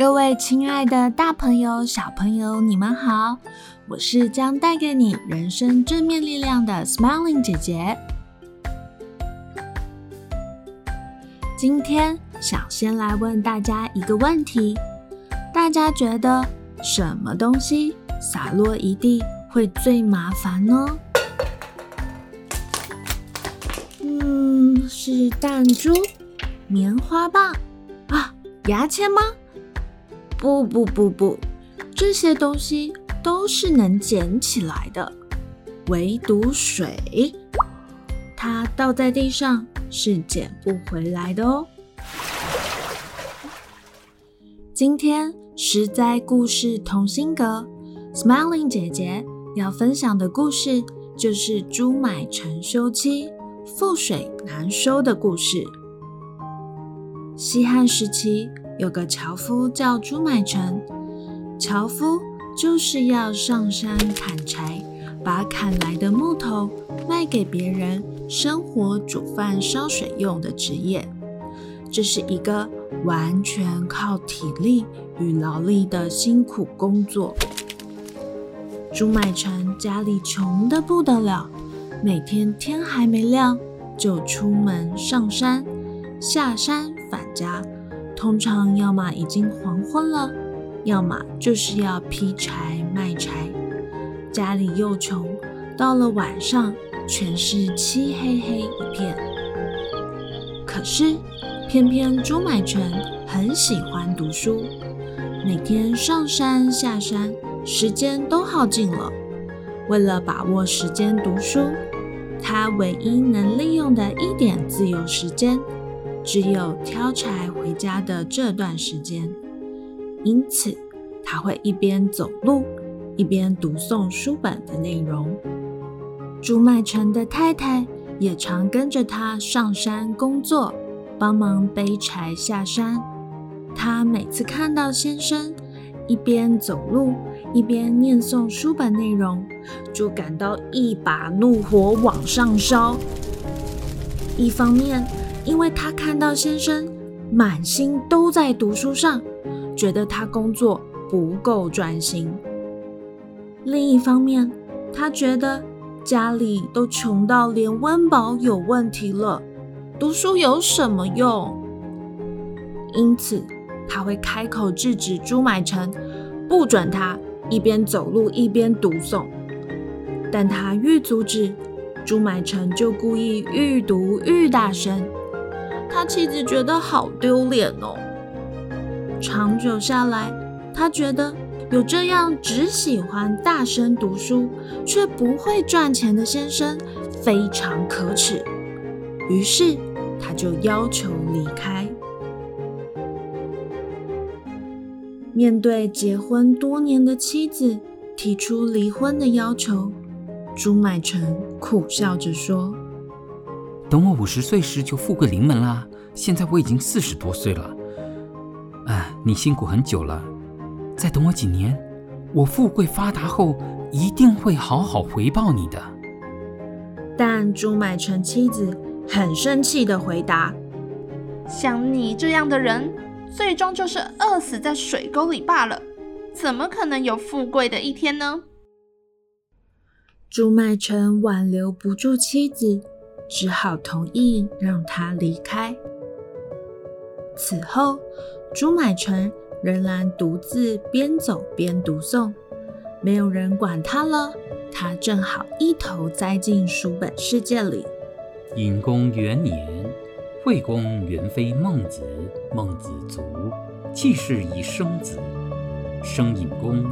各位亲爱的大朋友、小朋友，你们好！我是将带给你人生正面力量的 Smiling 姐姐。今天想先来问大家一个问题：大家觉得什么东西洒落一地会最麻烦呢？嗯，是弹珠、棉花棒啊，牙签吗？不不不不，这些东西都是能捡起来的，唯独水，它倒在地上是捡不回来的哦。今天十灾故事同心阁，Smiling 姐姐要分享的故事就是朱买臣休妻，覆水难收的故事。西汉时期。有个樵夫叫朱买臣，樵夫就是要上山砍柴，把砍来的木头卖给别人，生火煮饭烧水用的职业。这是一个完全靠体力与劳力的辛苦工作。朱买臣家里穷得不得了，每天天还没亮就出门上山，下山返家。通常要么已经黄昏了，要么就是要劈柴卖柴，家里又穷，到了晚上全是漆黑黑一片。可是，偏偏朱买臣很喜欢读书，每天上山下山，时间都耗尽了。为了把握时间读书，他唯一能利用的一点自由时间。只有挑柴回家的这段时间，因此他会一边走路一边读诵书本的内容。朱买臣的太太也常跟着他上山工作，帮忙背柴下山。他每次看到先生一边走路一边念诵书本内容，就感到一把怒火往上烧。一方面，因为他看到先生满心都在读书上，觉得他工作不够专心；另一方面，他觉得家里都穷到连温饱有问题了，读书有什么用？因此，他会开口制止朱买臣，不准他一边走路一边读诵。但他愈阻止，朱买臣就故意愈读愈大声。他妻子觉得好丢脸哦。长久下来，他觉得有这样只喜欢大声读书却不会赚钱的先生非常可耻。于是，他就要求离开。面对结婚多年的妻子提出离婚的要求，朱买臣苦笑着说。等我五十岁时就富贵临门啦。现在我已经四十多岁了，哎，你辛苦很久了，再等我几年，我富贵发达后一定会好好回报你的。但朱买臣妻子很生气的回答：“像你这样的人，最终就是饿死在水沟里罢了，怎么可能有富贵的一天呢？”朱买臣挽留不住妻子。只好同意让他离开。此后，朱买臣仍然独自边走边读诵，没有人管他了。他正好一头栽进书本世界里。隐公元年，惠公元妃孟子，孟子卒，季氏以生子，生隐公。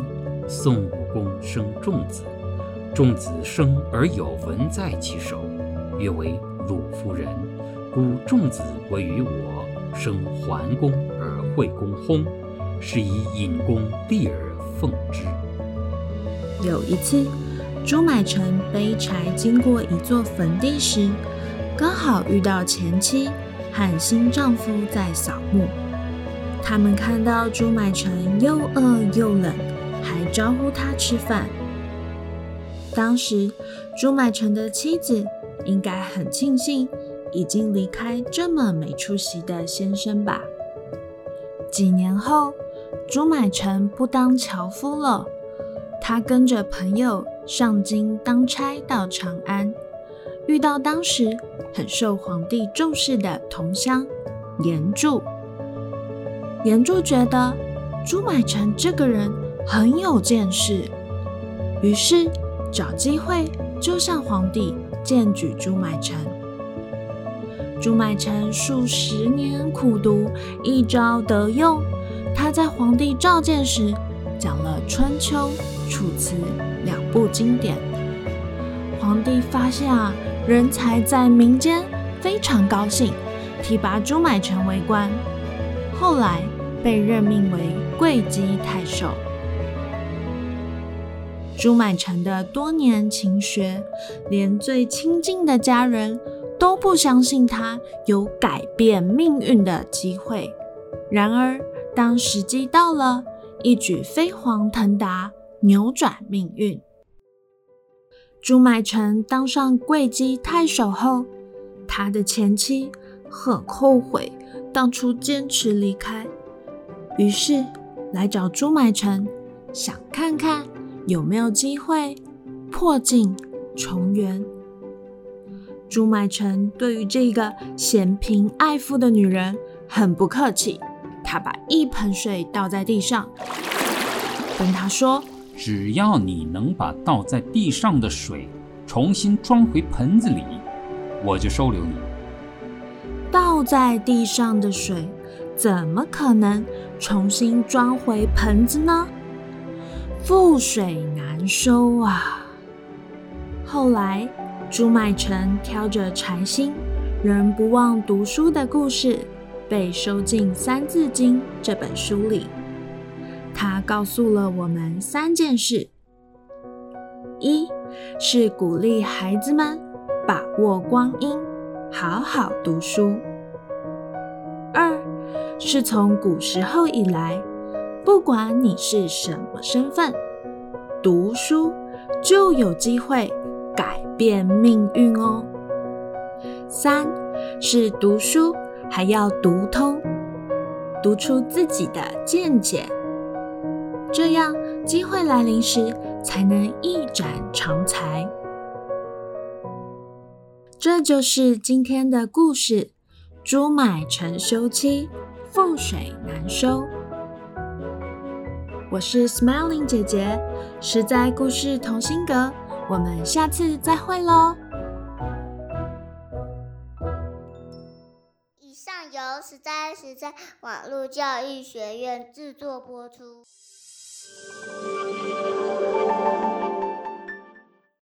宋武公生仲子，仲子生而有文在其手。曰为鲁夫人。故仲子为于我，生桓公而惠公薨，是以隐公立而奉之。有一次，朱买臣背柴经过一座坟地时，刚好遇到前妻和新丈夫在扫墓。他们看到朱买臣又饿又冷，还招呼他吃饭。当时，朱买臣的妻子应该很庆幸已经离开这么没出息的先生吧。几年后，朱买臣不当樵夫了，他跟着朋友上京当差到长安，遇到当时很受皇帝重视的同乡严柱。严柱觉得朱买臣这个人很有见识，于是找机会就向皇帝荐举朱买臣。朱买臣数十年苦读，一朝得用。他在皇帝召见时讲了《春秋》《楚辞》两部经典。皇帝发现啊，人才在民间，非常高兴，提拔朱买臣为官。后来被任命为会稽太守。朱买臣的多年勤学，连最亲近的家人都不相信他有改变命运的机会。然而，当时机到了，一举飞黄腾达，扭转命运。朱买臣当上会稽太守后，他的前妻很后悔当初坚持离开。于是来找朱买臣，想看看有没有机会破镜重圆。朱买臣对于这个嫌贫爱富的女人很不客气，他把一盆水倒在地上，跟她说：“只要你能把倒在地上的水重新装回盆子里，我就收留你。”倒在地上的水。怎么可能重新装回盆子呢？覆水难收啊！后来，朱买臣挑着柴薪，仍不忘读书的故事，被收进《三字经》这本书里。他告诉了我们三件事：一是鼓励孩子们把握光阴，好好读书。二是从古时候以来，不管你是什么身份，读书就有机会改变命运哦。三是读书还要读通，读出自己的见解，这样机会来临时才能一展长才。这就是今天的故事：朱买臣休妻。覆水难收。我是 Smiling 姐姐，实在故事同心阁，我们下次再会喽。以上由实在实在网络教育学院制作播出。